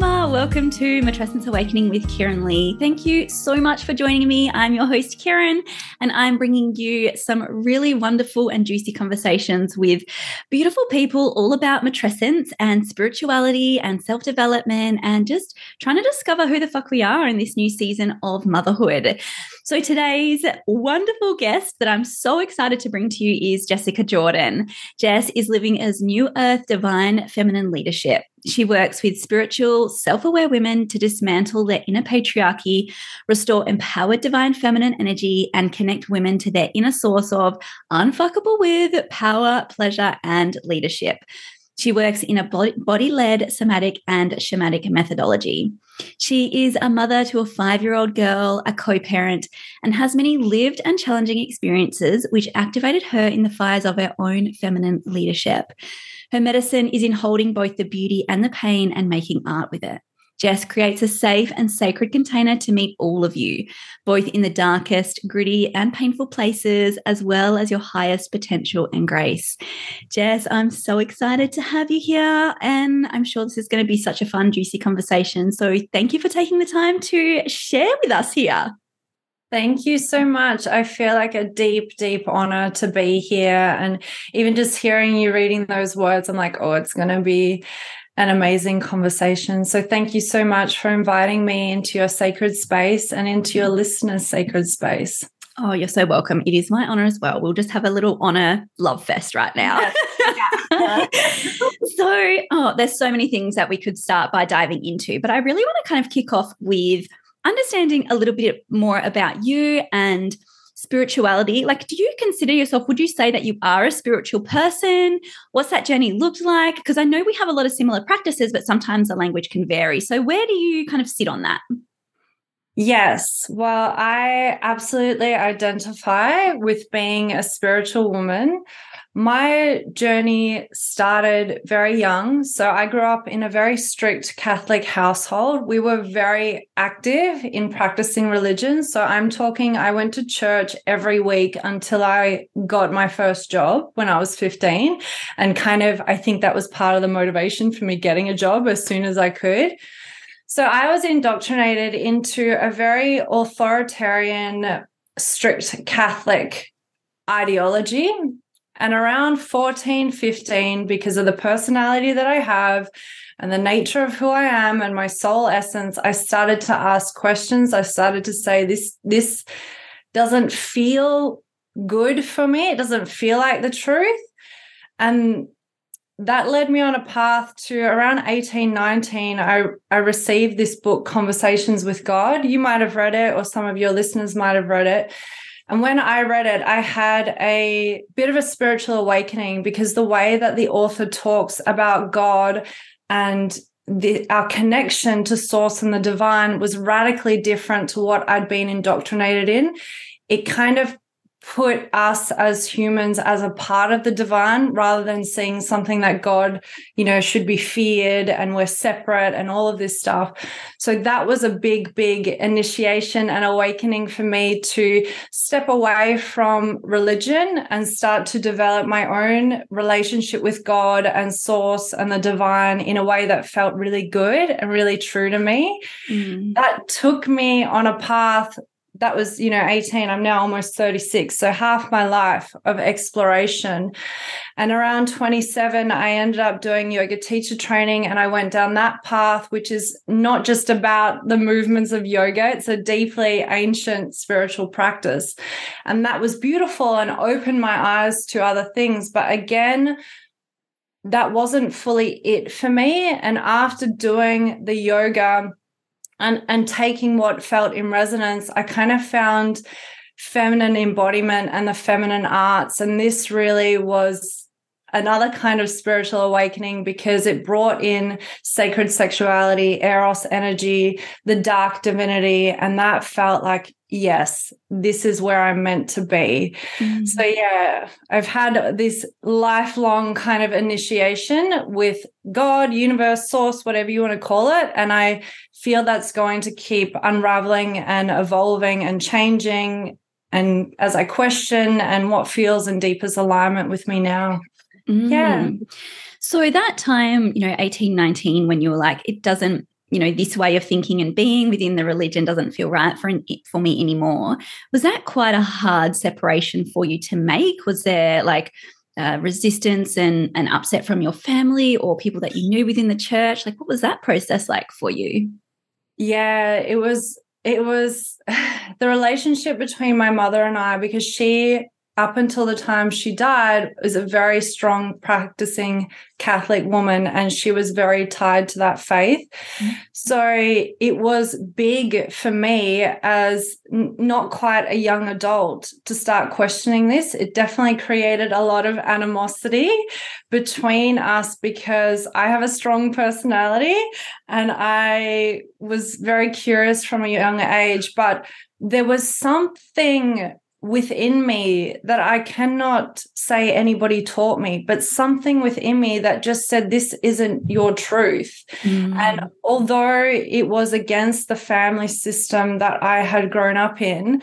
Dharma. Welcome to Matrescence Awakening with Kieran Lee. Thank you so much for joining me. I'm your host, Kieran, and I'm bringing you some really wonderful and juicy conversations with beautiful people all about matrescence and spirituality and self development and just trying to discover who the fuck we are in this new season of motherhood. So, today's wonderful guest that I'm so excited to bring to you is Jessica Jordan. Jess is living as New Earth Divine Feminine Leadership. She works with spiritual, self aware women to dismantle their inner patriarchy, restore empowered divine feminine energy, and connect women to their inner source of unfuckable with power, pleasure, and leadership. She works in a body led somatic and shamanic methodology. She is a mother to a five year old girl, a co parent, and has many lived and challenging experiences which activated her in the fires of her own feminine leadership. Her medicine is in holding both the beauty and the pain and making art with it. Jess creates a safe and sacred container to meet all of you, both in the darkest, gritty, and painful places, as well as your highest potential and grace. Jess, I'm so excited to have you here, and I'm sure this is going to be such a fun, juicy conversation. So, thank you for taking the time to share with us here. Thank you so much. I feel like a deep, deep honor to be here. And even just hearing you reading those words, I'm like, oh, it's going to be an amazing conversation. So thank you so much for inviting me into your sacred space and into your listeners' sacred space. Oh, you're so welcome. It is my honor as well. We'll just have a little honor love fest right now. so, oh, there's so many things that we could start by diving into, but I really want to kind of kick off with understanding a little bit more about you and spirituality like do you consider yourself would you say that you are a spiritual person what's that journey looked like because i know we have a lot of similar practices but sometimes the language can vary so where do you kind of sit on that Yes. Well, I absolutely identify with being a spiritual woman. My journey started very young. So I grew up in a very strict Catholic household. We were very active in practicing religion. So I'm talking, I went to church every week until I got my first job when I was 15. And kind of, I think that was part of the motivation for me getting a job as soon as I could. So I was indoctrinated into a very authoritarian, strict Catholic ideology and around 14, 15, because of the personality that I have and the nature of who I am and my soul essence, I started to ask questions. I started to say, this, this doesn't feel good for me. It doesn't feel like the truth. And that led me on a path to around 18, 19. I, I received this book, Conversations with God. You might have read it, or some of your listeners might have read it. And when I read it, I had a bit of a spiritual awakening because the way that the author talks about God and the, our connection to source and the divine was radically different to what I'd been indoctrinated in. It kind of put us as humans as a part of the divine rather than seeing something that God, you know, should be feared and we're separate and all of this stuff. So that was a big, big initiation and awakening for me to step away from religion and start to develop my own relationship with God and source and the divine in a way that felt really good and really true to me. Mm. That took me on a path that was you know 18 i'm now almost 36 so half my life of exploration. And around 27 i ended up doing yoga teacher training and i went down that path which is not just about the movements of yoga it's a deeply ancient spiritual practice. And that was beautiful and opened my eyes to other things. But again that wasn't fully it for me. And after doing the yoga and and taking what felt in resonance i kind of found feminine embodiment and the feminine arts. And this really was another kind of spiritual awakening because it brought in sacred sexuality, eros energy, the dark divinity. And that felt like, yes, this is where I'm meant to be. Mm-hmm. So, yeah, I've had this lifelong kind of initiation with God, universe, source, whatever you want to call it. And I feel that's going to keep unraveling and evolving and changing. And as I question and what feels in deepest alignment with me now. Mm. Yeah. So that time, you know, eighteen, nineteen, when you were like, it doesn't you know this way of thinking and being within the religion doesn't feel right for for me anymore was that quite a hard separation for you to make was there like uh, resistance and, and upset from your family or people that you knew within the church like what was that process like for you yeah it was it was the relationship between my mother and i because she up until the time she died was a very strong practicing catholic woman and she was very tied to that faith mm-hmm. so it was big for me as n- not quite a young adult to start questioning this it definitely created a lot of animosity between us because i have a strong personality and i was very curious from a young age but there was something within me that I cannot say anybody taught me, but something within me that just said, This isn't your truth. Mm. And although it was against the family system that I had grown up in,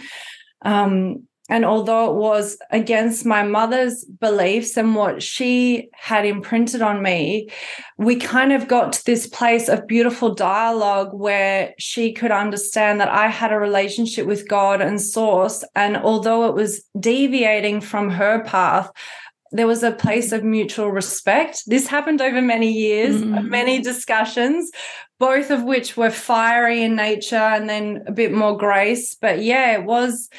um, and although it was against my mother's beliefs and what she had imprinted on me, we kind of got to this place of beautiful dialogue where she could understand that I had a relationship with God and Source. And although it was deviating from her path, there was a place of mutual respect. This happened over many years, mm. many discussions, both of which were fiery in nature and then a bit more grace. But yeah, it was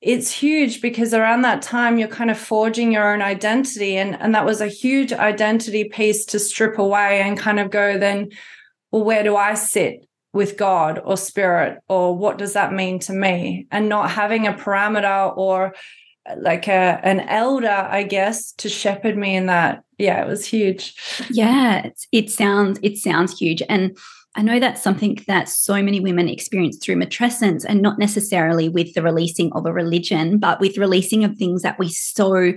it's huge because around that time you're kind of forging your own identity. And and that was a huge identity piece to strip away and kind of go then well where do i sit with god or spirit? Or what does that mean to me? And not having a parameter or like a an elder i guess to shepherd me in that. Yeah it was huge. Yeah it sounds it sounds huge. And I know that's something that so many women experience through matrescence and not necessarily with the releasing of a religion, but with releasing of things that we so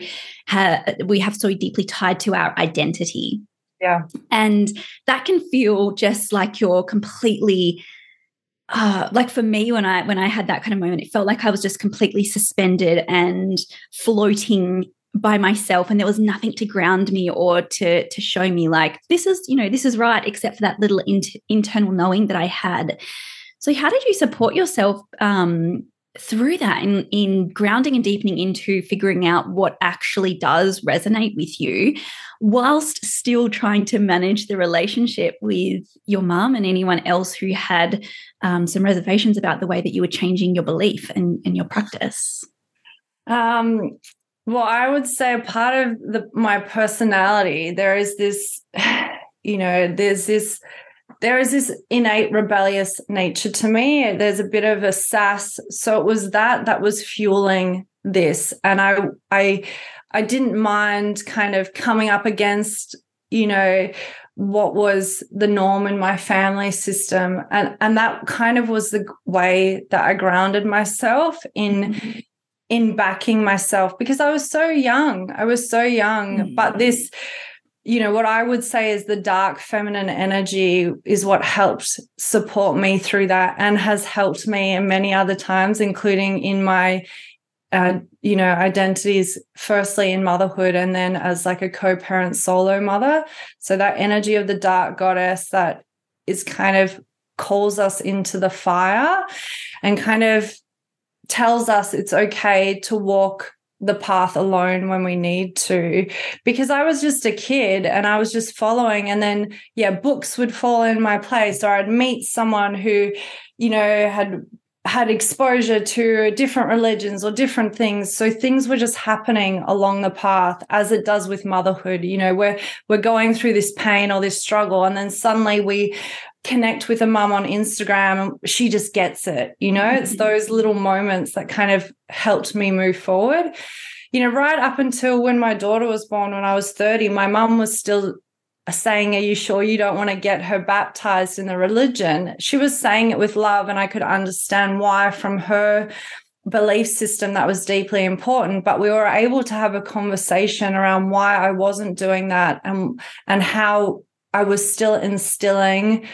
have, we have so deeply tied to our identity. Yeah. And that can feel just like you're completely uh, like for me when i when i had that kind of moment it felt like i was just completely suspended and floating by myself and there was nothing to ground me or to to show me like this is you know this is right except for that little in- internal knowing that i had. So how did you support yourself um, through that in in grounding and deepening into figuring out what actually does resonate with you whilst still trying to manage the relationship with your mum and anyone else who had um, some reservations about the way that you were changing your belief and, and your practice? Um, well, I would say part of the, my personality, there is this, you know, there's this, there is this innate rebellious nature to me. There's a bit of a sass. So it was that that was fueling this. And I, I, I didn't mind kind of coming up against, you know, what was the norm in my family system and and that kind of was the way that I grounded myself in mm-hmm in backing myself because I was so young. I was so young. Mm. But this, you know, what I would say is the dark feminine energy is what helped support me through that and has helped me in many other times, including in my uh, you know, identities, firstly in motherhood and then as like a co parent solo mother. So that energy of the dark goddess that is kind of calls us into the fire and kind of tells us it's okay to walk the path alone when we need to. Because i was just a kid and i was just following and then yeah books would fall in my place or i'd meet someone who you know had had exposure to different religions or different things so things were just happening along the path as it does with motherhood you know we're we're going through this pain or this struggle and then suddenly we connect with a mum on Instagram. She just gets it. You know, it's mm-hmm. those little moments that kind of helped me move forward. You know, right up until when my daughter was born, when I was 30, my mum was still saying, Are you sure you don't want to get her baptized in the religion? She was saying it with love, and I could understand why from her belief system that was deeply important but we were able to have a conversation around why I wasn't doing that and and how I was still instilling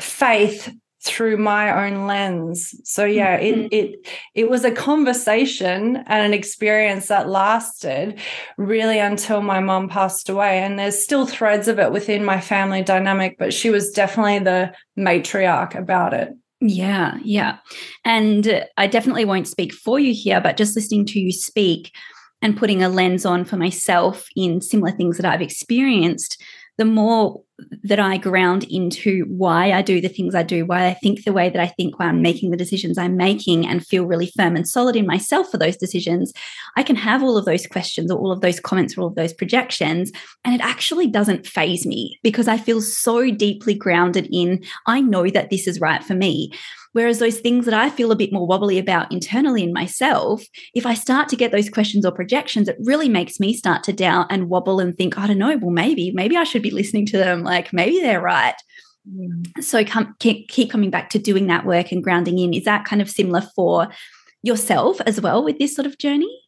faith through my own lens. So yeah, mm-hmm. it it it was a conversation and an experience that lasted really until my mom passed away. And there's still threads of it within my family dynamic, but she was definitely the matriarch about it. Yeah, yeah. And I definitely won't speak for you here, but just listening to you speak and putting a lens on for myself in similar things that I've experienced, the more that I ground into why I do the things I do, why I think the way that I think, why I'm making the decisions I'm making, and feel really firm and solid in myself for those decisions, I can have all of those questions or all of those comments or all of those projections. And it actually doesn't faze me because I feel so deeply grounded in, I know that this is right for me. Whereas those things that I feel a bit more wobbly about internally in myself, if I start to get those questions or projections, it really makes me start to doubt and wobble and think, I don't know, well, maybe, maybe I should be listening to them. Like maybe they're right. Mm. So come, keep, keep coming back to doing that work and grounding in. Is that kind of similar for yourself as well with this sort of journey?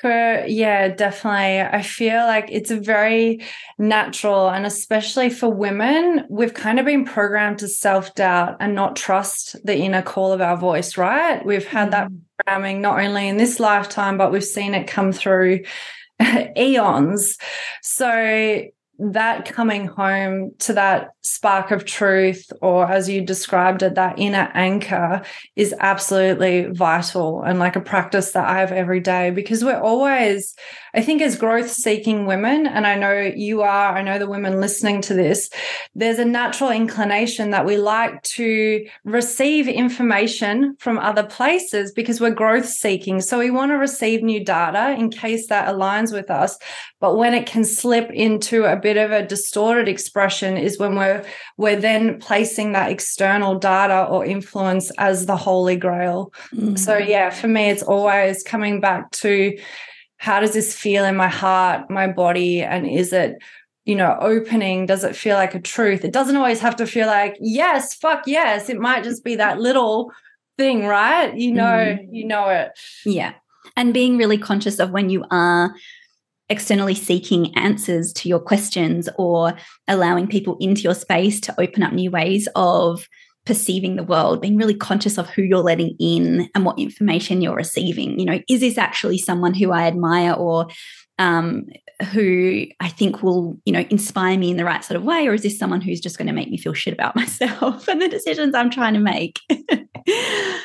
For yeah, definitely. I feel like it's a very natural, and especially for women, we've kind of been programmed to self doubt and not trust the inner call of our voice, right? We've had that mm. programming not only in this lifetime, but we've seen it come through eons. So that coming home to that spark of truth, or as you described it, that inner anchor is absolutely vital and like a practice that I have every day because we're always, I think, as growth seeking women, and I know you are, I know the women listening to this, there's a natural inclination that we like to receive information from other places because we're growth seeking. So we want to receive new data in case that aligns with us. But when it can slip into a bit of a distorted expression is when we're we're then placing that external data or influence as the holy grail. Mm-hmm. So yeah, for me it's always coming back to how does this feel in my heart, my body and is it you know, opening, does it feel like a truth? It doesn't always have to feel like, yes, fuck yes. It might just be that little thing, right? You know, mm. you know it. Yeah. And being really conscious of when you are externally seeking answers to your questions or allowing people into your space to open up new ways of perceiving the world, being really conscious of who you're letting in and what information you're receiving. You know, is this actually someone who I admire or um, who I think will, you know, inspire me in the right sort of way, or is this someone who's just going to make me feel shit about myself and the decisions I'm trying to make?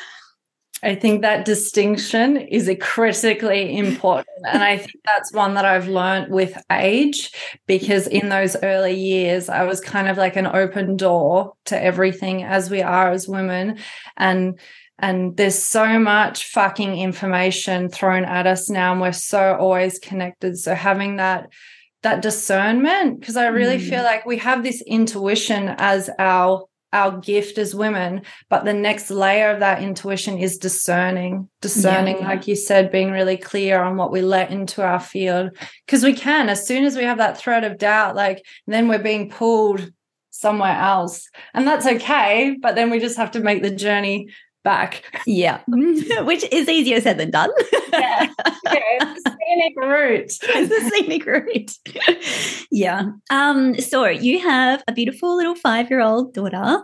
I think that distinction is a critically important. and I think that's one that I've learned with age because in those early years, I was kind of like an open door to everything as we are as women. And and there's so much fucking information thrown at us now, and we're so always connected. So having that that discernment, because I really mm. feel like we have this intuition as our our gift as women but the next layer of that intuition is discerning discerning yeah. like you said being really clear on what we let into our field because we can as soon as we have that thread of doubt like then we're being pulled somewhere else and that's okay but then we just have to make the journey back. Yeah, which is easier said than done. yeah, yeah scenic route. it's the scenic route. yeah. Um. So you have a beautiful little five-year-old daughter,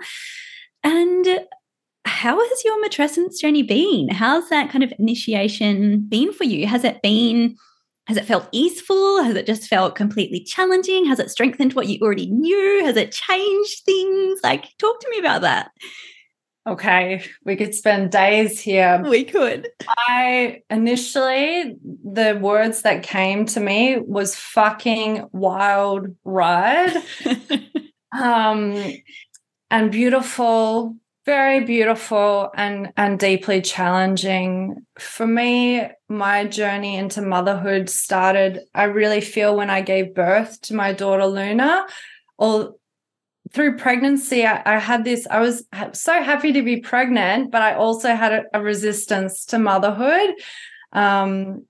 and how has your matrescence journey been? How's that kind of initiation been for you? Has it been has it felt easeful? Has it just felt completely challenging? Has it strengthened what you already knew? Has it changed things? Like, talk to me about that. Okay, we could spend days here. We could. I initially, the words that came to me was fucking wild ride. um, and beautiful, very beautiful and and deeply challenging. For me, my journey into motherhood started, I really feel when I gave birth to my daughter Luna. All through pregnancy, I, I, had this, I was so happy to be pregnant, but I also had a, a resistance to motherhood. Um,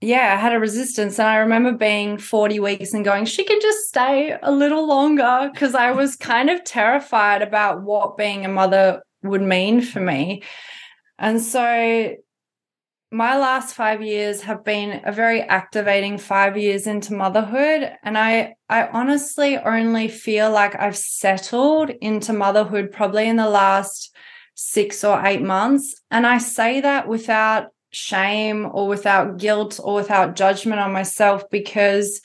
yeah, I had a resistance. And I remember being 40 weeks and going, she can just stay a little longer because I was kind of terrified about what being a mother would mean for me. And so my last five years have been a very activating five years into motherhood. And I, I honestly only feel like I've settled into motherhood probably in the last six or eight months. And I say that without shame or without guilt or without judgment on myself because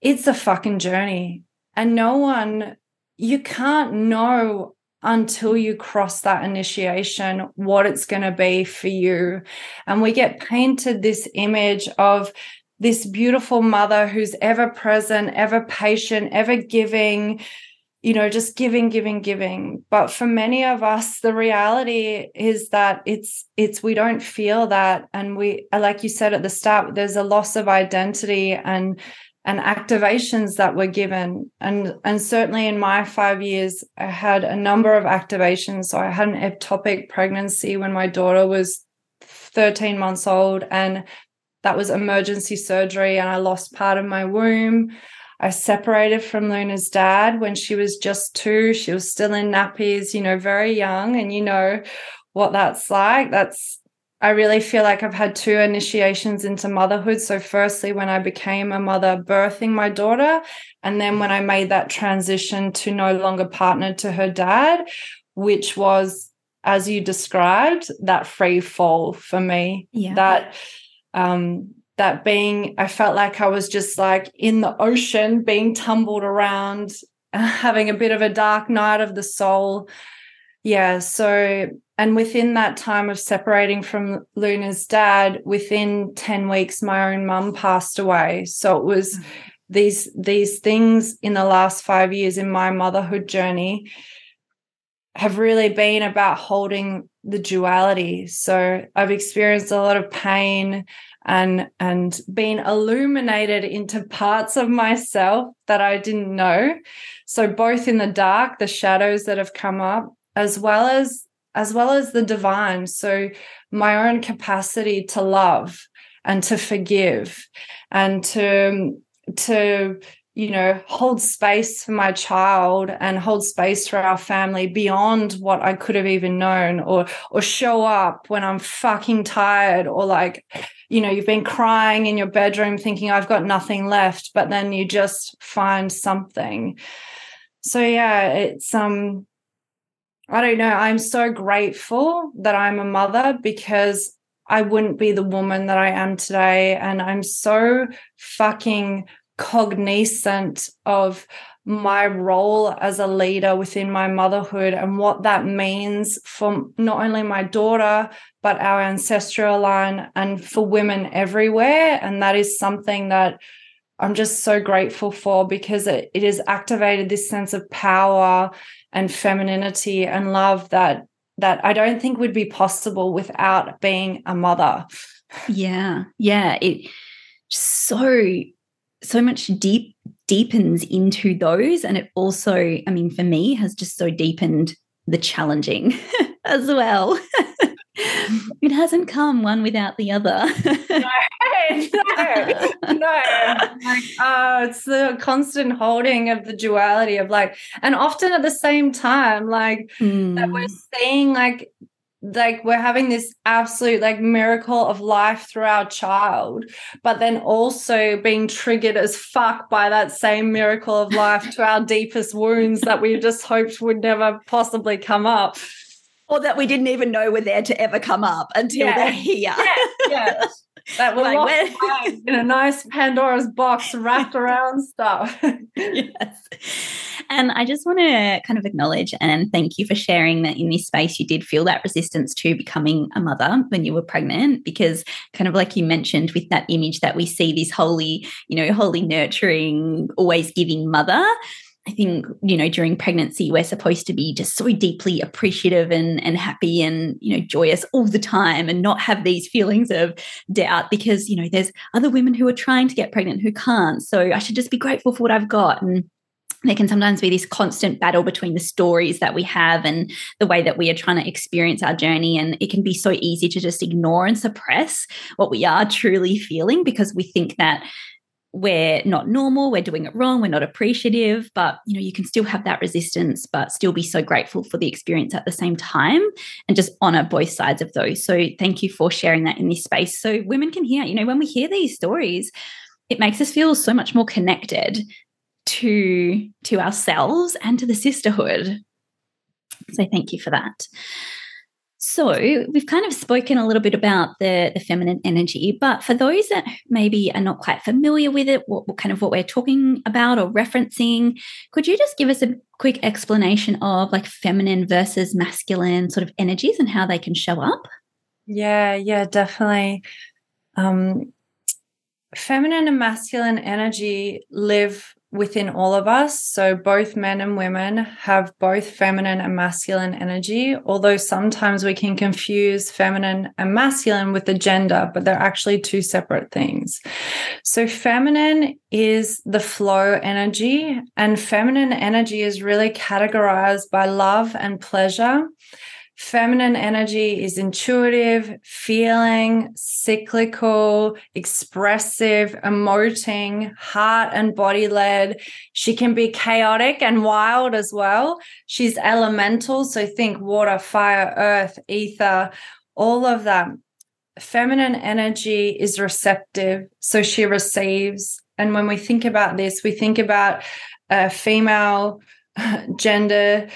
it's a fucking journey. And no one, you can't know until you cross that initiation what it's going to be for you. And we get painted this image of this beautiful mother who's ever present, ever patient, ever giving, you know, just giving, giving, giving. But for many of us, the reality is that it's, it's, we don't feel that. And we, like you said at the start, there's a loss of identity and, and activations that were given. And and certainly in my 5 years I had a number of activations. So I had an ectopic pregnancy when my daughter was 13 months old and that was emergency surgery and I lost part of my womb. I separated from Luna's dad when she was just 2 she was still in nappies you know very young and you know what that's like. That's I really feel like I've had two initiations into motherhood. So, firstly, when I became a mother, birthing my daughter, and then when I made that transition to no longer partnered to her dad, which was, as you described, that free fall for me. Yeah. That, um, that being, I felt like I was just like in the ocean being tumbled around, having a bit of a dark night of the soul. Yeah. So and within that time of separating from Luna's dad, within 10 weeks, my own mum passed away. So it was mm-hmm. these these things in the last five years in my motherhood journey have really been about holding the duality. So I've experienced a lot of pain and and been illuminated into parts of myself that I didn't know. So both in the dark, the shadows that have come up, as well as as well as the divine. So, my own capacity to love and to forgive and to, to, you know, hold space for my child and hold space for our family beyond what I could have even known, or or show up when I'm fucking tired, or like, you know, you've been crying in your bedroom thinking I've got nothing left, but then you just find something. So yeah, it's um I don't know. I'm so grateful that I'm a mother because I wouldn't be the woman that I am today. And I'm so fucking cognizant of my role as a leader within my motherhood and what that means for not only my daughter, but our ancestral line and for women everywhere. And that is something that I'm just so grateful for because it, it has activated this sense of power and femininity and love that that I don't think would be possible without being a mother. Yeah. Yeah. It so so much deep deepens into those. And it also, I mean, for me, has just so deepened the challenging as well. it hasn't come one without the other. no, no, no. Like, oh, it's the constant holding of the duality of like, and often at the same time, like mm. that we're seeing like like we're having this absolute like miracle of life through our child but then also being triggered as fuck by that same miracle of life to our deepest wounds that we just hoped would never possibly come up or that we didn't even know were there to ever come up until yeah. they're here. Yeah, yeah. That we're like, in a nice Pandora's box wrapped around stuff. yes. And I just want to kind of acknowledge and thank you for sharing that in this space you did feel that resistance to becoming a mother when you were pregnant, because kind of like you mentioned with that image that we see this holy, you know, holy nurturing, always giving mother I think, you know, during pregnancy, we're supposed to be just so deeply appreciative and, and happy and, you know, joyous all the time and not have these feelings of doubt because, you know, there's other women who are trying to get pregnant who can't. So I should just be grateful for what I've got. And there can sometimes be this constant battle between the stories that we have and the way that we are trying to experience our journey. And it can be so easy to just ignore and suppress what we are truly feeling because we think that we're not normal, we're doing it wrong, we're not appreciative, but you know, you can still have that resistance, but still be so grateful for the experience at the same time and just honor both sides of those. So thank you for sharing that in this space. So women can hear, you know, when we hear these stories, it makes us feel so much more connected to to ourselves and to the sisterhood. So thank you for that. So we've kind of spoken a little bit about the, the feminine energy, but for those that maybe are not quite familiar with it, what, what, kind of what we're talking about or referencing, could you just give us a quick explanation of like feminine versus masculine sort of energies and how they can show up? Yeah, yeah, definitely. Um, feminine and masculine energy live within all of us. So both men and women have both feminine and masculine energy, although sometimes we can confuse feminine and masculine with the gender, but they're actually two separate things. So feminine is the flow energy and feminine energy is really categorized by love and pleasure Feminine energy is intuitive, feeling, cyclical, expressive, emoting, heart and body led. She can be chaotic and wild as well. She's elemental. So think water, fire, earth, ether, all of that. Feminine energy is receptive. So she receives. And when we think about this, we think about a female gender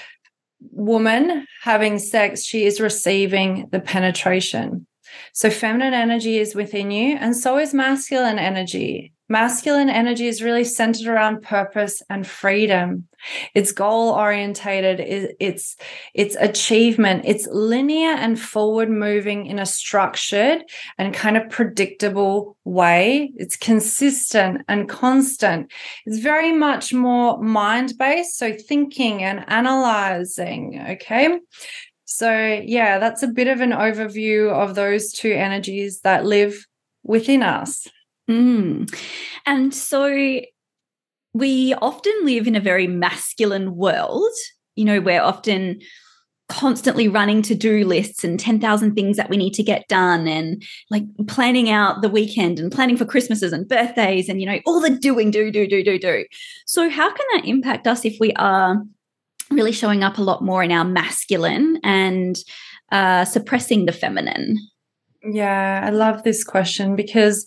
woman having sex, she is receiving the penetration. So, feminine energy is within you, and so is masculine energy. Masculine energy is really centered around purpose and freedom. It's goal orientated, it's it's achievement, it's linear and forward moving in a structured and kind of predictable way. It's consistent and constant. It's very much more mind based, so thinking and analyzing, okay? So, yeah, that's a bit of an overview of those two energies that live within us. Mm. And so we often live in a very masculine world. You know, we're often constantly running to do lists and 10,000 things that we need to get done and like planning out the weekend and planning for Christmases and birthdays and, you know, all the doing, do, do, do, do, do. So, how can that impact us if we are really showing up a lot more in our masculine and uh, suppressing the feminine? Yeah, I love this question because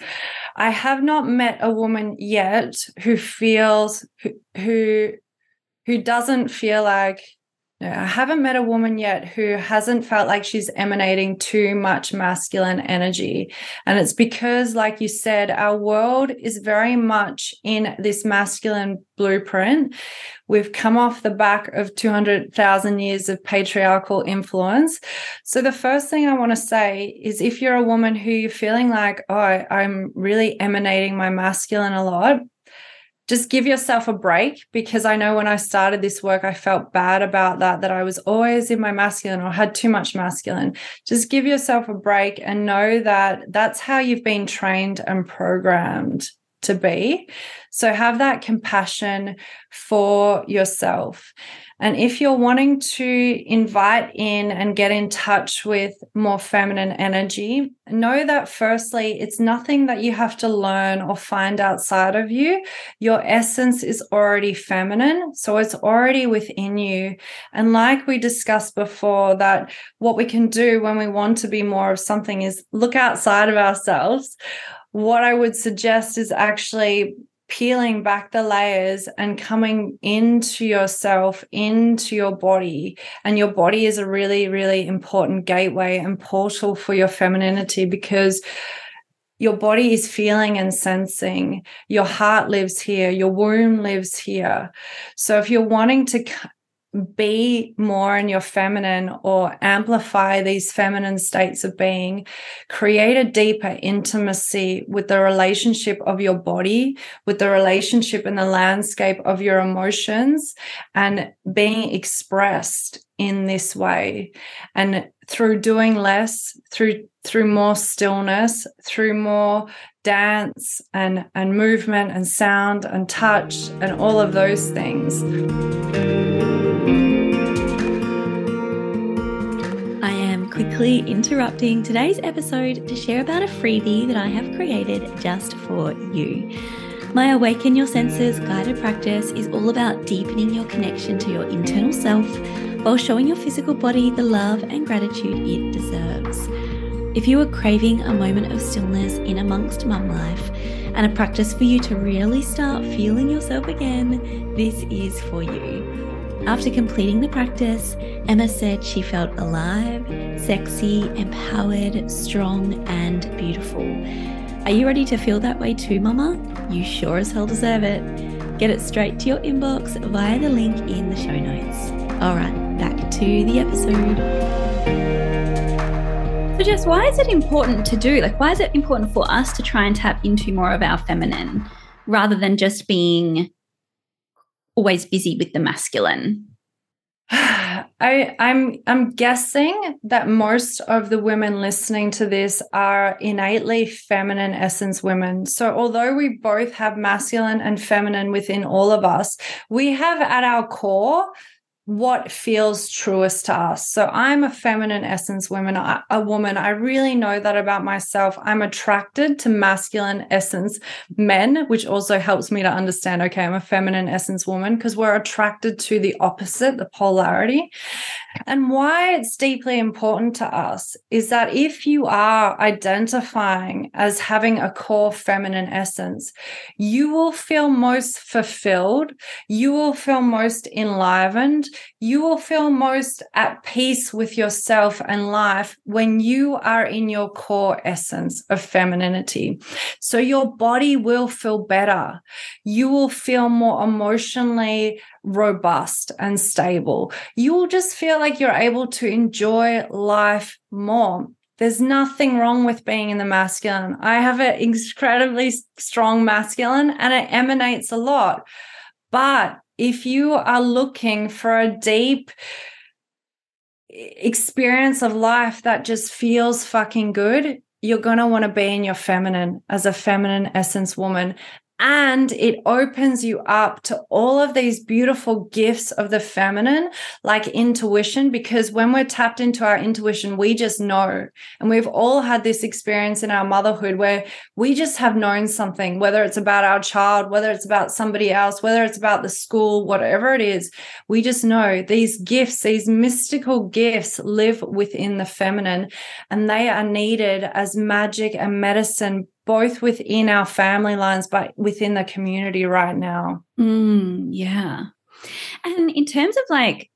I have not met a woman yet who feels who who, who doesn't feel like I haven't met a woman yet who hasn't felt like she's emanating too much masculine energy. And it's because, like you said, our world is very much in this masculine blueprint. We've come off the back of 200,000 years of patriarchal influence. So, the first thing I want to say is if you're a woman who you're feeling like, oh, I'm really emanating my masculine a lot, just give yourself a break because I know when I started this work, I felt bad about that, that I was always in my masculine or had too much masculine. Just give yourself a break and know that that's how you've been trained and programmed to be. So have that compassion for yourself. And if you're wanting to invite in and get in touch with more feminine energy, know that firstly, it's nothing that you have to learn or find outside of you. Your essence is already feminine. So it's already within you. And like we discussed before, that what we can do when we want to be more of something is look outside of ourselves. What I would suggest is actually peeling back the layers and coming into yourself, into your body. And your body is a really, really important gateway and portal for your femininity because your body is feeling and sensing. Your heart lives here. Your womb lives here. So if you're wanting to be more in your feminine or amplify these feminine states of being, create a deeper intimacy with the relationship of your body, with the relationship and the landscape of your emotions, and being expressed in this way. And through doing less, through through more stillness, through more dance and, and movement and sound and touch and all of those things. Quickly interrupting today's episode to share about a freebie that I have created just for you. My Awaken Your Senses guided practice is all about deepening your connection to your internal self while showing your physical body the love and gratitude it deserves. If you are craving a moment of stillness in amongst mum life and a practice for you to really start feeling yourself again, this is for you. After completing the practice, Emma said she felt alive, sexy, empowered, strong, and beautiful. Are you ready to feel that way too, Mama? You sure as hell deserve it. Get it straight to your inbox via the link in the show notes. All right, back to the episode. So, Jess, why is it important to do? Like, why is it important for us to try and tap into more of our feminine rather than just being always busy with the masculine? I, I'm I'm guessing that most of the women listening to this are innately feminine essence women. So although we both have masculine and feminine within all of us, we have at our core what feels truest to us. So I'm a feminine essence woman, a woman. I really know that about myself. I'm attracted to masculine essence men, which also helps me to understand, okay, I'm a feminine essence woman because we're attracted to the opposite, the polarity. And why it's deeply important to us is that if you are identifying as having a core feminine essence, you will feel most fulfilled. You will feel most enlivened you will feel most at peace with yourself and life when you are in your core essence of femininity. So your body will feel better. You will feel more emotionally robust and stable. You will just feel like you're able to enjoy life more. There's nothing wrong with being in the masculine. I have an incredibly strong masculine and it emanates a lot. But if you are looking for a deep experience of life that just feels fucking good, you're going to want to be in your feminine as a feminine essence woman and it opens you up to all of these beautiful gifts of the feminine, like intuition, because when we're tapped into our intuition, we just know. And we've all had this experience in our motherhood where we just have known something, whether it's about our child, whether it's about somebody else, whether it's about the school, whatever it is, we just know these gifts, these mystical gifts live within the feminine and they are needed as magic and medicine both within our family lines, but within the community right now. Mm, yeah. And in terms of like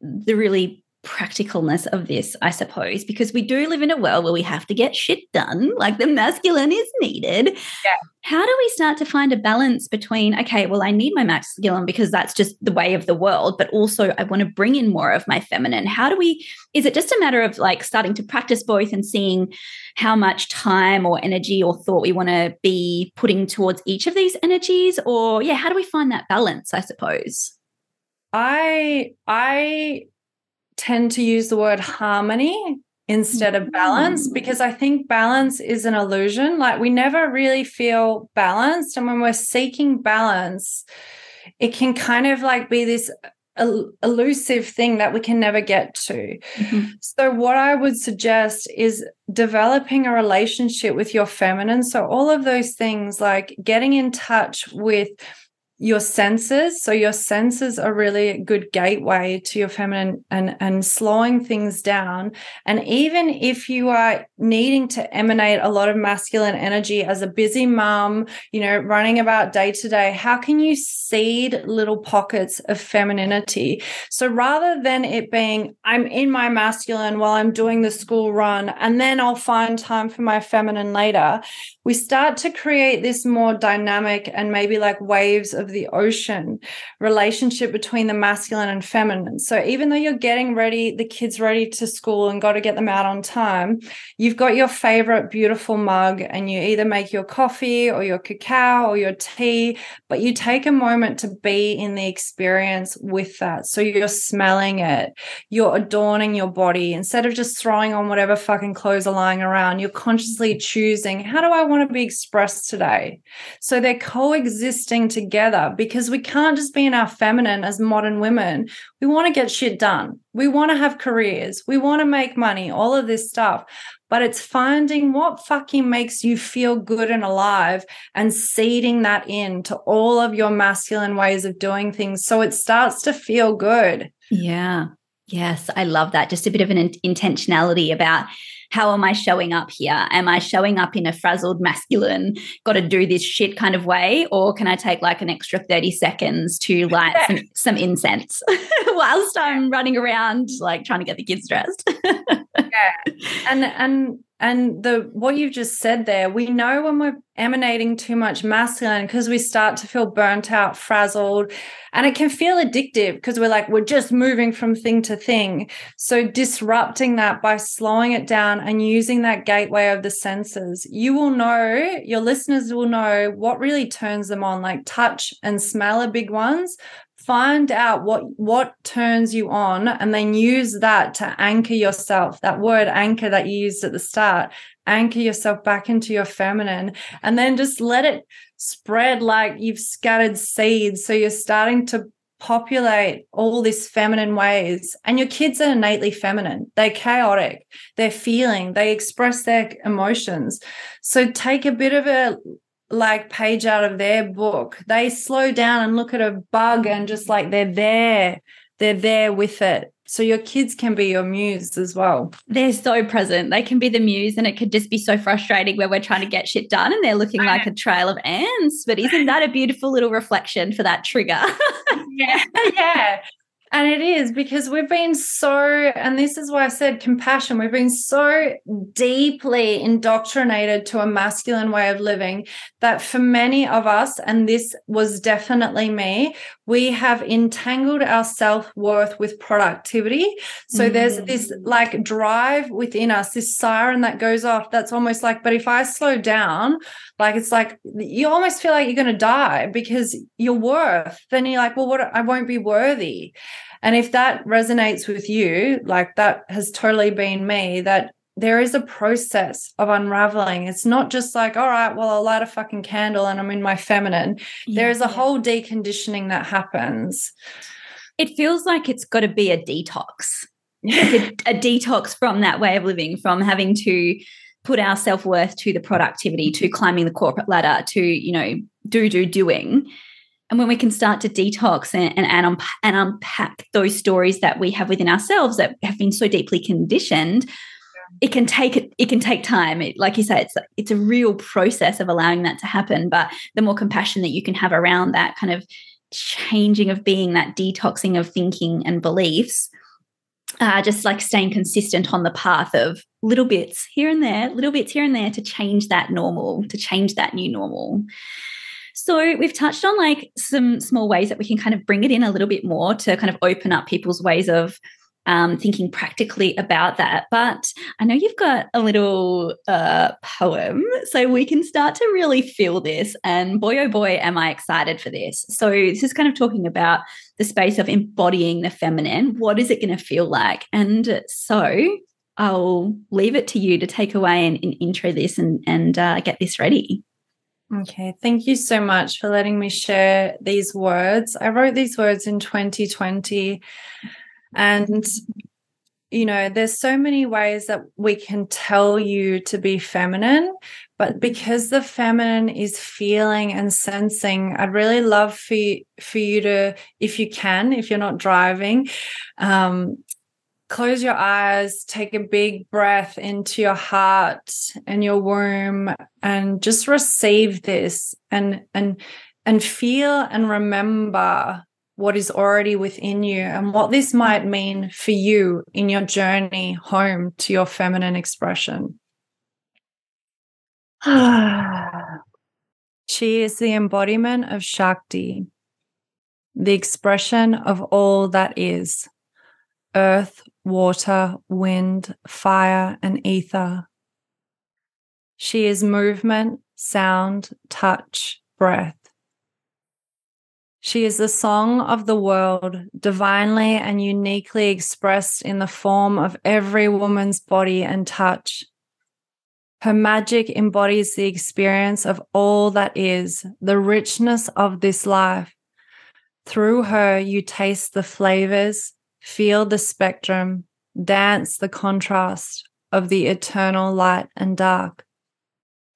the really practicalness of this, I suppose, because we do live in a world where we have to get shit done, like the masculine is needed. Yeah. How do we start to find a balance between, okay, well, I need my masculine because that's just the way of the world, but also I want to bring in more of my feminine? How do we, is it just a matter of like starting to practice both and seeing how much time or energy or thought we want to be putting towards each of these energies? Or, yeah, how do we find that balance, I suppose? I I tend to use the word harmony instead of balance mm. because I think balance is an illusion. Like we never really feel balanced. And when we're seeking balance, it can kind of like be this elusive thing that we can never get to. Mm-hmm. So, what I would suggest is developing a relationship with your feminine. So, all of those things like getting in touch with your senses. So your senses are really a good gateway to your feminine and and slowing things down. And even if you are needing to emanate a lot of masculine energy as a busy mom you know running about day to day how can you seed little pockets of femininity? So rather than it being i'm in my masculine while i'm doing the school run and then i'll find time for my feminine later we start to create this more dynamic and maybe like waves of the ocean relationship between the masculine and feminine. So even though you're getting ready, the kids ready to school and got to get them out on time, you've got your favorite beautiful mug and you either make your coffee or your cacao or your tea, but you take a moment to be in the experience with that. So you're smelling it, you're adorning your body instead of just throwing on whatever fucking clothes are lying around. You're consciously choosing, how do I want want to be expressed today. So they're coexisting together because we can't just be in our feminine as modern women. We want to get shit done. We want to have careers. We want to make money, all of this stuff. But it's finding what fucking makes you feel good and alive and seeding that into all of your masculine ways of doing things so it starts to feel good. Yeah. Yes, I love that. Just a bit of an intentionality about how am I showing up here? Am I showing up in a frazzled masculine, got to do this shit kind of way? Or can I take like an extra 30 seconds to light some, some incense whilst I'm running around like trying to get the kids dressed? yeah. And and and the what you've just said there, we know when we're emanating too much masculine because we start to feel burnt out, frazzled, and it can feel addictive because we're like, we're just moving from thing to thing. So disrupting that by slowing it down and using that gateway of the senses, you will know, your listeners will know what really turns them on, like touch and smell are big ones, find out what what turns you on and then use that to anchor yourself that word anchor that you used at the start anchor yourself back into your feminine and then just let it spread like you've scattered seeds. So you're starting to populate all these feminine ways and your kids are innately feminine. They're chaotic. They're feeling. They express their emotions. So take a bit of a like page out of their book. They slow down and look at a bug and just like they're there. They're there with it. So your kids can be your muse as well. They're so present. They can be the muse, and it could just be so frustrating where we're trying to get shit done and they're looking like a trail of ants. But isn't that a beautiful little reflection for that trigger? yeah, yeah. And it is because we've been so, and this is why I said compassion, we've been so deeply indoctrinated to a masculine way of living that for many of us, and this was definitely me, we have entangled our self worth with productivity. So mm. there's this like drive within us, this siren that goes off that's almost like, but if I slow down, like it's like you almost feel like you're going to die because your worth, then you're like, well, what I won't be worthy. And if that resonates with you, like that has totally been me, that there is a process of unraveling. It's not just like, all right, well, I'll light a fucking candle and I'm in my feminine. Yeah, there is a whole deconditioning that happens. It feels like it's got to be a detox, like a, a detox from that way of living, from having to put our self-worth to the productivity to climbing the corporate ladder to you know do do doing and when we can start to detox and, and, and, and unpack those stories that we have within ourselves that have been so deeply conditioned it can take it can take time it, like you say it's it's a real process of allowing that to happen but the more compassion that you can have around that kind of changing of being that detoxing of thinking and beliefs uh, just like staying consistent on the path of little bits here and there, little bits here and there to change that normal, to change that new normal. So we've touched on like some small ways that we can kind of bring it in a little bit more to kind of open up people's ways of um, thinking practically about that. But I know you've got a little uh, poem, so we can start to really feel this. And boy, oh boy, am I excited for this. So, this is kind of talking about the space of embodying the feminine. What is it going to feel like? And so, I'll leave it to you to take away and, and intro this and, and uh, get this ready. Okay, thank you so much for letting me share these words. I wrote these words in 2020 and, you know, there's so many ways that we can tell you to be feminine, but because the feminine is feeling and sensing, I'd really love for you, for you to, if you can, if you're not driving, um, close your eyes, take a big breath into your heart and your womb and just receive this and and and feel and remember what is already within you and what this might mean for you in your journey home to your feminine expression. she is the embodiment of Shakti, the expression of all that is earth, water, wind, fire, and ether. She is movement, sound, touch, breath. She is the song of the world, divinely and uniquely expressed in the form of every woman's body and touch. Her magic embodies the experience of all that is, the richness of this life. Through her, you taste the flavors, feel the spectrum, dance the contrast of the eternal light and dark.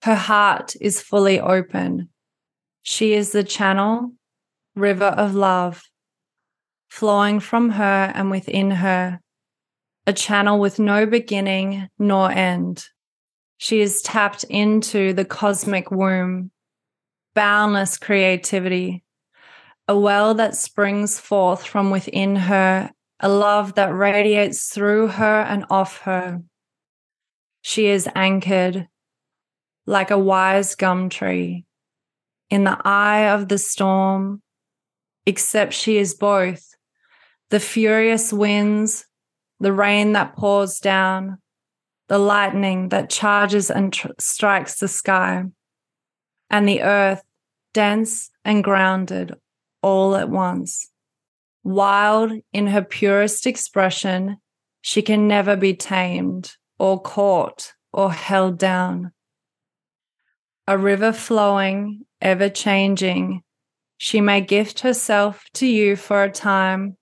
Her heart is fully open. She is the channel, river of love, flowing from her and within her, a channel with no beginning nor end. She is tapped into the cosmic womb, boundless creativity, a well that springs forth from within her, a love that radiates through her and off her. She is anchored like a wise gum tree in the eye of the storm, except she is both the furious winds, the rain that pours down, the lightning that charges and tr- strikes the sky, and the earth, dense and grounded all at once. Wild in her purest expression, she can never be tamed or caught or held down. A river flowing, ever changing, she may gift herself to you for a time,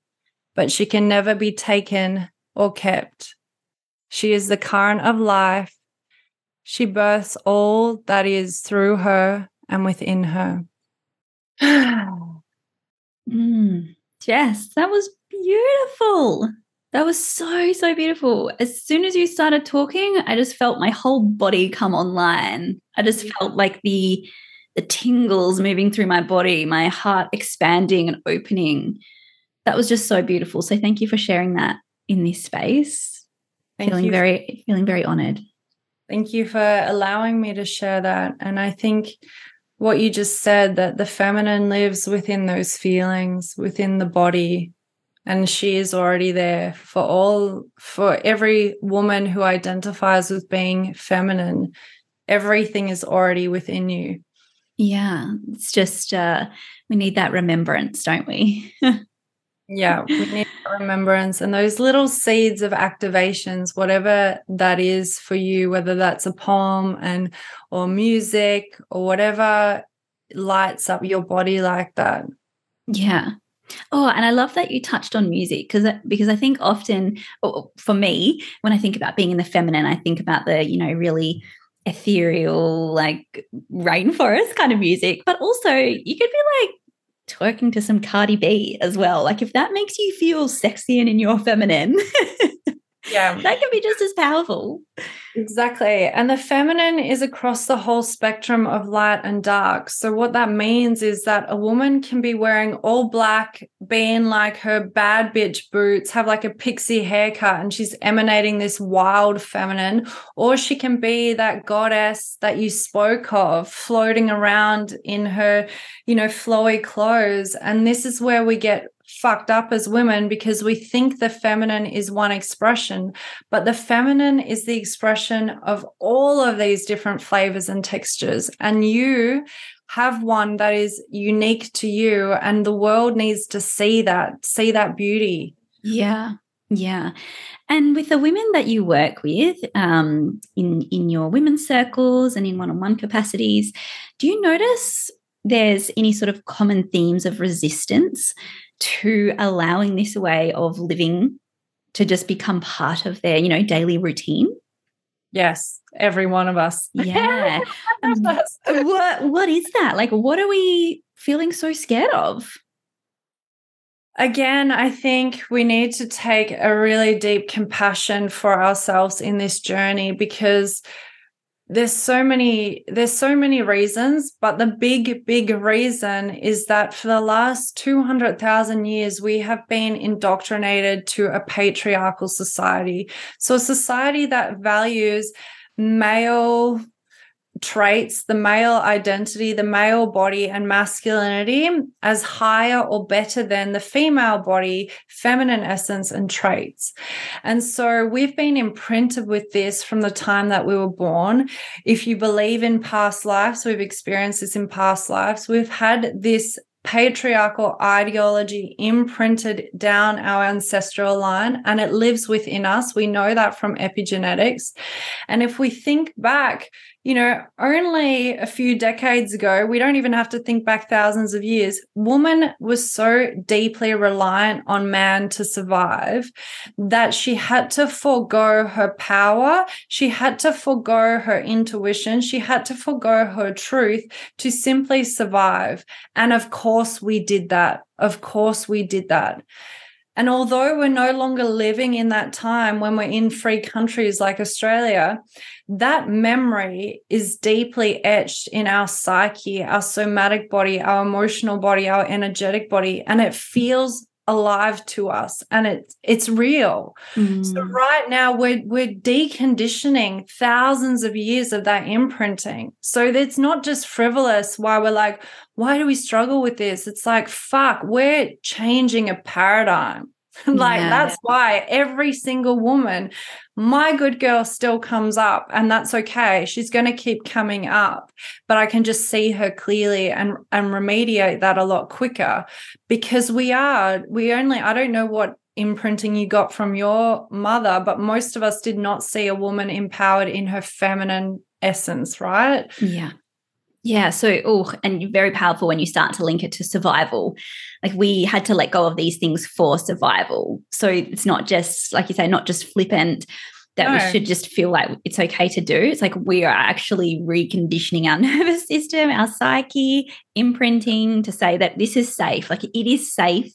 but she can never be taken or kept. She is the current of life. She births all that is through her and within her. mm, yes, that was beautiful. That was so, so beautiful. As soon as you started talking, I just felt my whole body come online. I just felt like the the tingles moving through my body, my heart expanding and opening. That was just so beautiful. So thank you for sharing that in this space. Thank feeling you. very feeling very honored. Thank you for allowing me to share that. And I think what you just said that the feminine lives within those feelings, within the body, and she is already there for all for every woman who identifies with being feminine. Everything is already within you. Yeah, it's just uh we need that remembrance, don't we? Yeah, we need remembrance and those little seeds of activations, whatever that is for you, whether that's a poem and or music or whatever lights up your body like that. Yeah. Oh, and I love that you touched on music because because I think often for me when I think about being in the feminine, I think about the you know really ethereal like rainforest kind of music, but also you could be like twerking to some Cardi B as well. Like if that makes you feel sexy and in your feminine, yeah, that can be just as powerful. Exactly. And the feminine is across the whole spectrum of light and dark. So, what that means is that a woman can be wearing all black, being like her bad bitch boots, have like a pixie haircut, and she's emanating this wild feminine, or she can be that goddess that you spoke of, floating around in her, you know, flowy clothes. And this is where we get fucked up as women because we think the feminine is one expression, but the feminine is the expression of all of these different flavors and textures. And you have one that is unique to you, and the world needs to see that, see that beauty. Yeah. Yeah. And with the women that you work with um, in, in your women's circles and in one on one capacities, do you notice there's any sort of common themes of resistance to allowing this way of living to just become part of their, you know, daily routine? Yes, every one of us. Yeah. what what is that? Like what are we feeling so scared of? Again, I think we need to take a really deep compassion for ourselves in this journey because there's so many there's so many reasons but the big big reason is that for the last 200,000 years we have been indoctrinated to a patriarchal society. So a society that values male traits, the male identity, the male body, and masculinity as higher or better than the female body, feminine essence, and traits. And so we've been imprinted with this from the time that we were born. If you believe in past lives, we've experienced this in past lives, we've had this patriarchal ideology imprinted down our ancestral line and it lives within us. We know that from epigenetics. And if we think back, you know, only a few decades ago, we don't even have to think back thousands of years, woman was so deeply reliant on man to survive that she had to forego her power. She had to forego her intuition. She had to forego her truth to simply survive. And of course, we did that. Of course, we did that. And although we're no longer living in that time when we're in free countries like Australia, that memory is deeply etched in our psyche, our somatic body, our emotional body, our energetic body, and it feels alive to us and it's it's real. Mm. So right now we're we're deconditioning thousands of years of that imprinting. So it's not just frivolous why we're like, why do we struggle with this? It's like, fuck, we're changing a paradigm. like yeah. that's why every single woman my good girl still comes up and that's okay. She's going to keep coming up but i can just see her clearly and and remediate that a lot quicker. Because we are we only i don't know what imprinting you got from your mother but most of us did not see a woman empowered in her feminine essence right? Yeah yeah. So, oh, and very powerful when you start to link it to survival. Like we had to let go of these things for survival. So it's not just, like you say, not just flippant that no. we should just feel like it's okay to do. It's like we are actually reconditioning our nervous system, our psyche, imprinting to say that this is safe. Like it is safe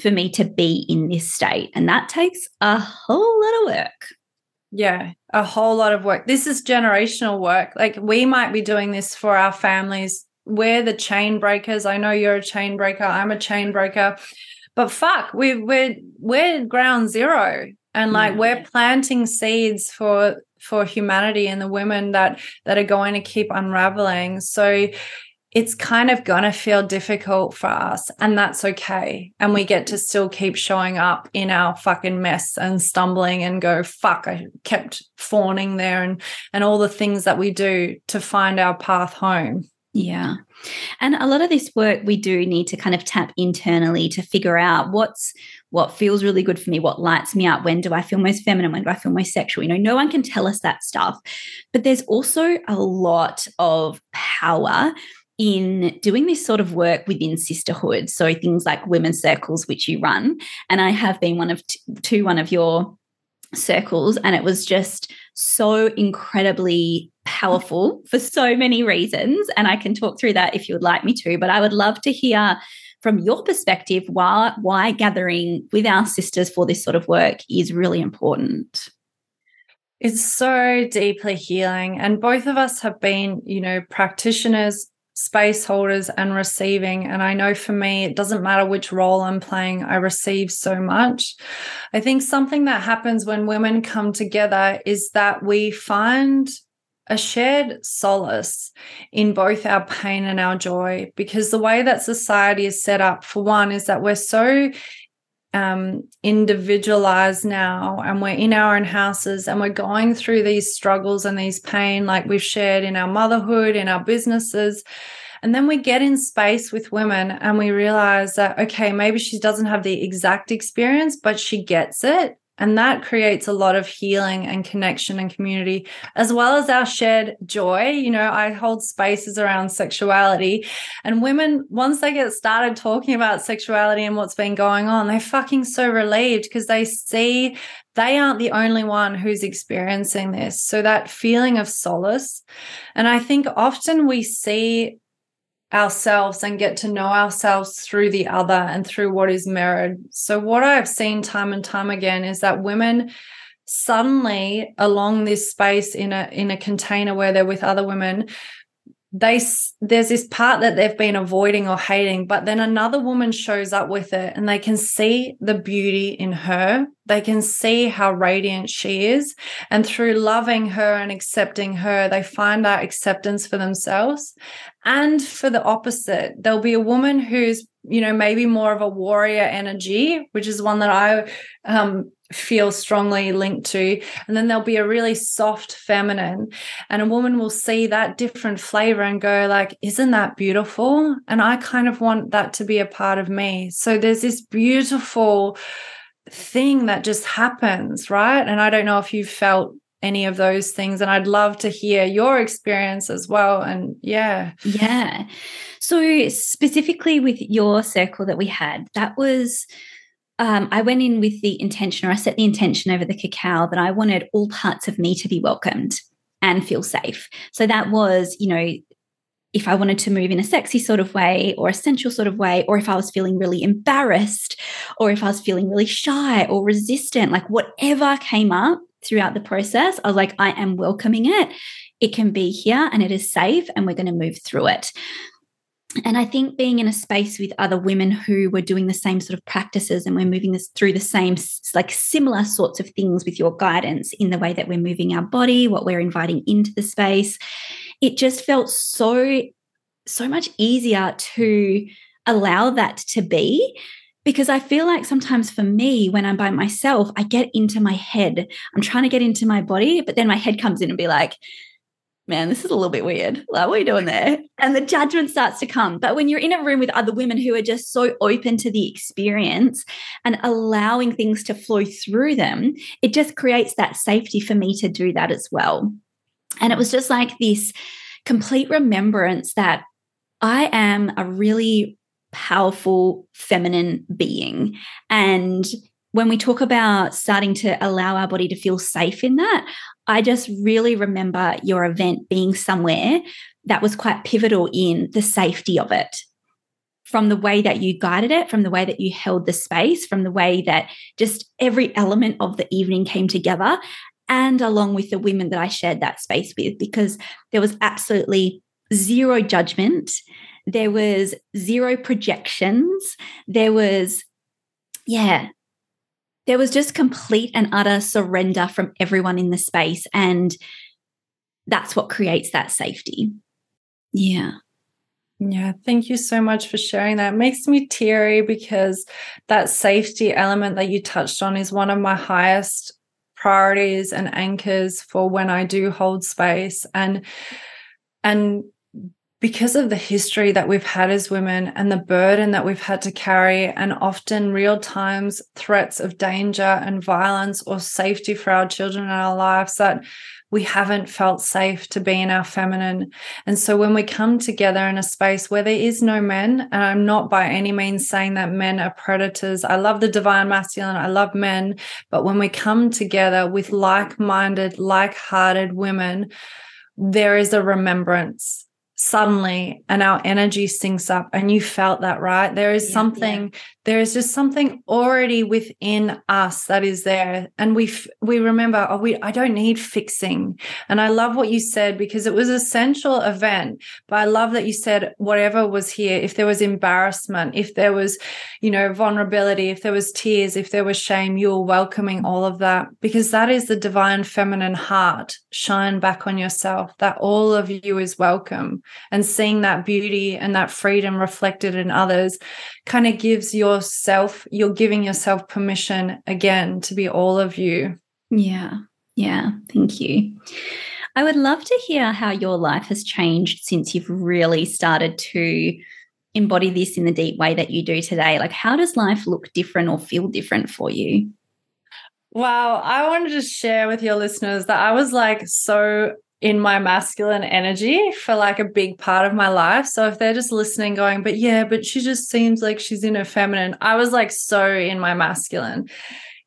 for me to be in this state. And that takes a whole lot of work. Yeah, a whole lot of work. This is generational work. Like we might be doing this for our families. We're the chain breakers. I know you're a chain breaker. I'm a chain breaker. But fuck, we we're we're ground zero. And like yeah. we're planting seeds for for humanity and the women that that are going to keep unraveling. So it's kind of going to feel difficult for us and that's okay and we get to still keep showing up in our fucking mess and stumbling and go fuck i kept fawning there and and all the things that we do to find our path home yeah and a lot of this work we do need to kind of tap internally to figure out what's what feels really good for me, what lights me up, when do I feel most feminine, when do I feel most sexual. You know, no one can tell us that stuff. But there's also a lot of power in doing this sort of work within sisterhood. So things like women's circles, which you run. And I have been one of t- to one of your circles, and it was just so incredibly powerful for so many reasons. And I can talk through that if you would like me to, but I would love to hear from your perspective why why gathering with our sisters for this sort of work is really important. It's so deeply healing. And both of us have been, you know, practitioners space holders and receiving. And I know for me, it doesn't matter which role I'm playing, I receive so much. I think something that happens when women come together is that we find a shared solace in both our pain and our joy because the way that society is set up for one is that we're so um, individualized now and we're in our own houses and we're going through these struggles and these pain like we've shared in our motherhood in our businesses. And then we get in space with women and we realize that okay maybe she doesn't have the exact experience but she gets it and that creates a lot of healing and connection and community, as well as our shared joy. You know, I hold spaces around sexuality, and women, once they get started talking about sexuality and what's been going on, they're fucking so relieved because they see they aren't the only one who's experiencing this. So that feeling of solace. And I think often we see ourselves and get to know ourselves through the other and through what is mirrored. So, what I've seen time and time again is that women suddenly along this space in a in a container where they're with other women they there's this part that they've been avoiding or hating but then another woman shows up with it and they can see the beauty in her they can see how radiant she is. And through loving her and accepting her, they find that acceptance for themselves. And for the opposite, there'll be a woman who's, you know, maybe more of a warrior energy, which is one that I um, feel strongly linked to. And then there'll be a really soft feminine. And a woman will see that different flavor and go, like, isn't that beautiful? And I kind of want that to be a part of me. So there's this beautiful thing that just happens, right? And I don't know if you've felt any of those things and I'd love to hear your experience as well and yeah yeah so specifically with your circle that we had that was um, I went in with the intention, or I set the intention over the cacao that I wanted all parts of me to be welcomed and feel safe. So that was, you know, if I wanted to move in a sexy sort of way or a sensual sort of way, or if I was feeling really embarrassed, or if I was feeling really shy or resistant, like whatever came up throughout the process, I was like, I am welcoming it. It can be here and it is safe, and we're going to move through it and I think being in a space with other women who were doing the same sort of practices and we're moving this through the same, like similar sorts of things with your guidance in the way that we're moving our body, what we're inviting into the space, it just felt so, so much easier to allow that to be. Because I feel like sometimes for me, when I'm by myself, I get into my head. I'm trying to get into my body, but then my head comes in and be like, man, this is a little bit weird. Like, what are you doing there? And the judgment starts to come. But when you're in a room with other women who are just so open to the experience and allowing things to flow through them, it just creates that safety for me to do that as well. And it was just like this complete remembrance that I am a really powerful feminine being. And when we talk about starting to allow our body to feel safe in that, I just really remember your event being somewhere that was quite pivotal in the safety of it. From the way that you guided it, from the way that you held the space, from the way that just every element of the evening came together, and along with the women that I shared that space with, because there was absolutely zero judgment. There was zero projections. There was, yeah, there was just complete and utter surrender from everyone in the space. And that's what creates that safety. Yeah. Yeah, thank you so much for sharing that. It makes me teary because that safety element that you touched on is one of my highest priorities and anchors for when I do hold space. And and because of the history that we've had as women and the burden that we've had to carry, and often real times threats of danger and violence or safety for our children in our lives, that we haven't felt safe to be in our feminine. And so when we come together in a space where there is no men, and I'm not by any means saying that men are predators, I love the divine masculine, I love men, but when we come together with like minded, like hearted women, there is a remembrance suddenly and our energy syncs up and you felt that right? There is yeah, something yeah. there is just something already within us that is there. And we we remember oh we I don't need fixing. And I love what you said because it was a sensual event but I love that you said whatever was here if there was embarrassment if there was you know vulnerability if there was tears if there was shame you were welcoming all of that because that is the divine feminine heart shine back on yourself that all of you is welcome and seeing that beauty and that freedom reflected in others kind of gives yourself, you're giving yourself permission again to be all of you. Yeah. Yeah. Thank you. I would love to hear how your life has changed since you've really started to embody this in the deep way that you do today. Like, how does life look different or feel different for you? Wow, I wanted to share with your listeners that I was like so in my masculine energy for like a big part of my life. So if they're just listening, going, but yeah, but she just seems like she's in her feminine, I was like so in my masculine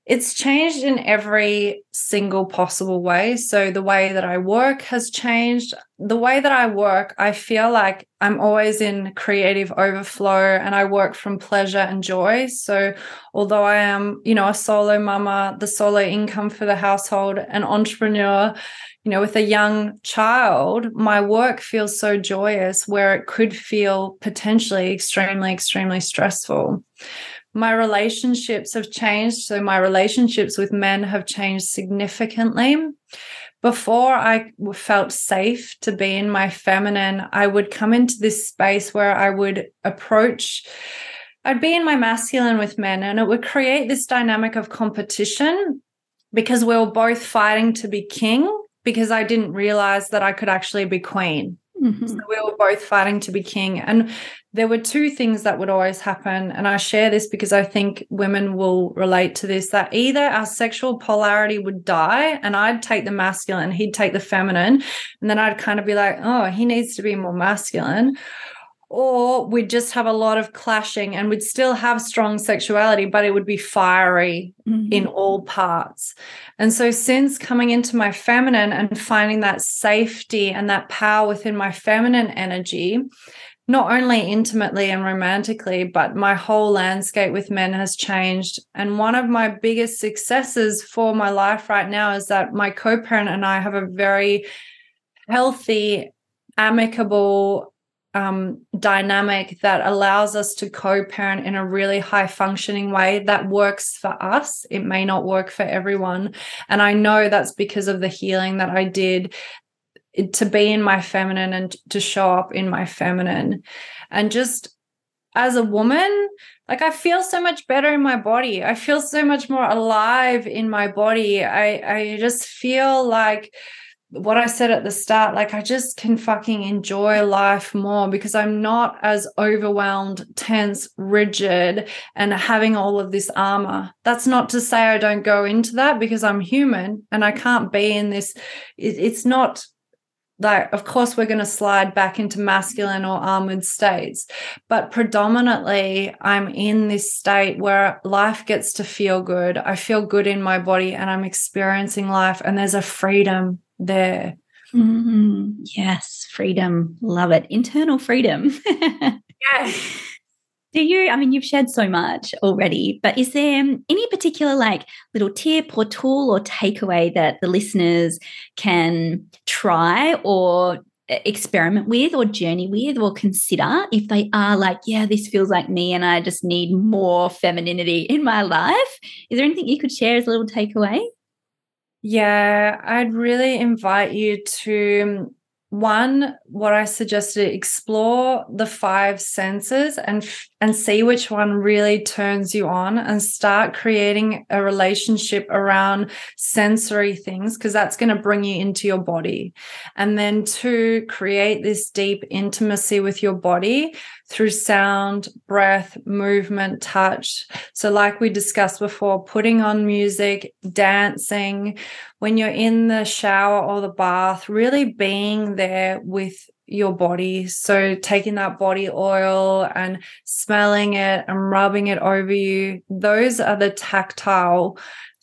it's changed in every single possible way. So the way that I work has changed. The way that I work, I feel like I'm always in creative overflow and I work from pleasure and joy. So although I am, you know, a solo mama, the solo income for the household, an entrepreneur, you know, with a young child, my work feels so joyous where it could feel potentially extremely, extremely stressful my relationships have changed. So my relationships with men have changed significantly. Before I felt safe to be in my feminine, I would come into this space where I would approach, I'd be in my masculine with men, and it would create this dynamic of competition because we were both fighting to be king because I didn't realize that I could actually be queen. Mm-hmm. So we were both fighting to be king. And there were two things that would always happen. And I share this because I think women will relate to this that either our sexual polarity would die and I'd take the masculine, he'd take the feminine. And then I'd kind of be like, oh, he needs to be more masculine or we'd just have a lot of clashing and we'd still have strong sexuality, but it would be fiery mm-hmm. in all parts. And so, since coming into my feminine and finding that safety and that power within my feminine energy, not only intimately and romantically, but my whole landscape with men has changed. And one of my biggest successes for my life right now is that my co parent and I have a very healthy, amicable, um, dynamic that allows us to co parent in a really high functioning way that works for us. It may not work for everyone. And I know that's because of the healing that I did to be in my feminine and to show up in my feminine. And just as a woman, like I feel so much better in my body. I feel so much more alive in my body. I I just feel like what I said at the start, like I just can fucking enjoy life more because I'm not as overwhelmed, tense, rigid, and having all of this armor. That's not to say I don't go into that because I'm human and I can't be in this. it's not like, of course, we're going to slide back into masculine or armored states, but predominantly I'm in this state where life gets to feel good. I feel good in my body and I'm experiencing life, and there's a freedom there. Mm-hmm. Yes, freedom. Love it. Internal freedom. yeah. Do you, I mean, you've shared so much already, but is there any particular like little tip or tool or takeaway that the listeners can try or experiment with or journey with or consider if they are like, yeah, this feels like me and I just need more femininity in my life? Is there anything you could share as a little takeaway? Yeah, I'd really invite you to one what i suggested explore the five senses and and see which one really turns you on and start creating a relationship around sensory things because that's going to bring you into your body and then to create this deep intimacy with your body through sound, breath, movement, touch. So, like we discussed before, putting on music, dancing, when you're in the shower or the bath, really being there with your body. So, taking that body oil and smelling it and rubbing it over you, those are the tactile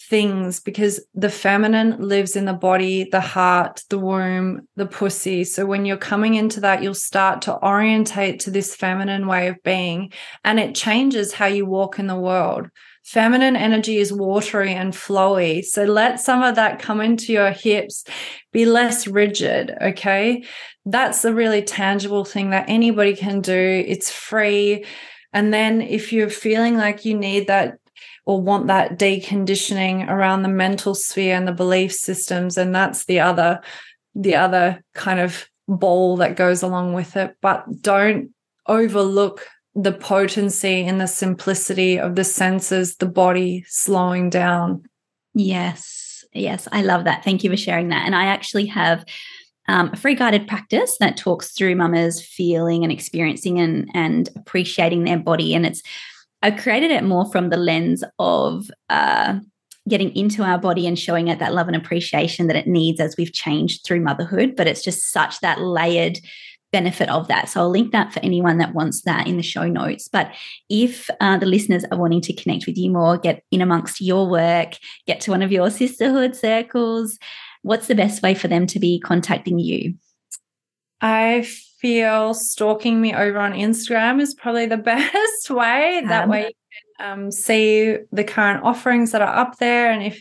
things because the feminine lives in the body, the heart, the womb, the pussy. So when you're coming into that, you'll start to orientate to this feminine way of being, and it changes how you walk in the world. Feminine energy is watery and flowy. So let some of that come into your hips, be less rigid. Okay. That's a really tangible thing that anybody can do. It's free. And then if you're feeling like you need that or want that deconditioning around the mental sphere and the belief systems and that's the other the other kind of ball that goes along with it but don't overlook the potency and the simplicity of the senses the body slowing down. Yes yes i love that. Thank you for sharing that. And i actually have um, a free guided practice that talks through mamas feeling and experiencing and and appreciating their body. And it's I created it more from the lens of uh, getting into our body and showing it that love and appreciation that it needs as we've changed through motherhood. But it's just such that layered benefit of that. So I'll link that for anyone that wants that in the show notes. But if uh, the listeners are wanting to connect with you more, get in amongst your work, get to one of your sisterhood circles, what's the best way for them to be contacting you? I feel stalking me over on Instagram is probably the best way. Um, that way you can um, see the current offerings that are up there. And if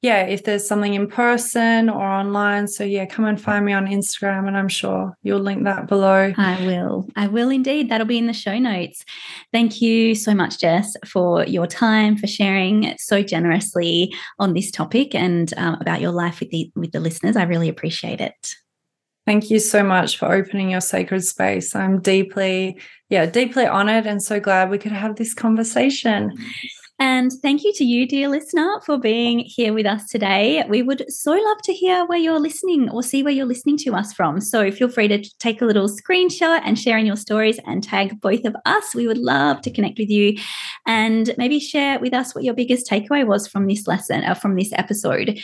yeah, if there's something in person or online. So, yeah, come and find me on Instagram, and I'm sure you'll link that below. I will. I will indeed. That'll be in the show notes. Thank you so much, Jess, for your time, for sharing so generously on this topic and um, about your life with the with the listeners. I really appreciate it. Thank you so much for opening your sacred space. I'm deeply, yeah, deeply honored and so glad we could have this conversation. And thank you to you, dear listener, for being here with us today. We would so love to hear where you're listening or see where you're listening to us from. So feel free to take a little screenshot and share in your stories and tag both of us. We would love to connect with you and maybe share with us what your biggest takeaway was from this lesson or from this episode.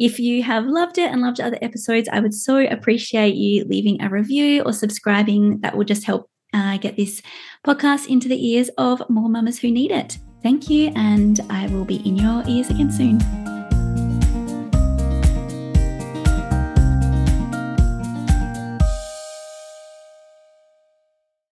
If you have loved it and loved other episodes, I would so appreciate you leaving a review or subscribing. That will just help uh, get this podcast into the ears of more mamas who need it. Thank you, and I will be in your ears again soon.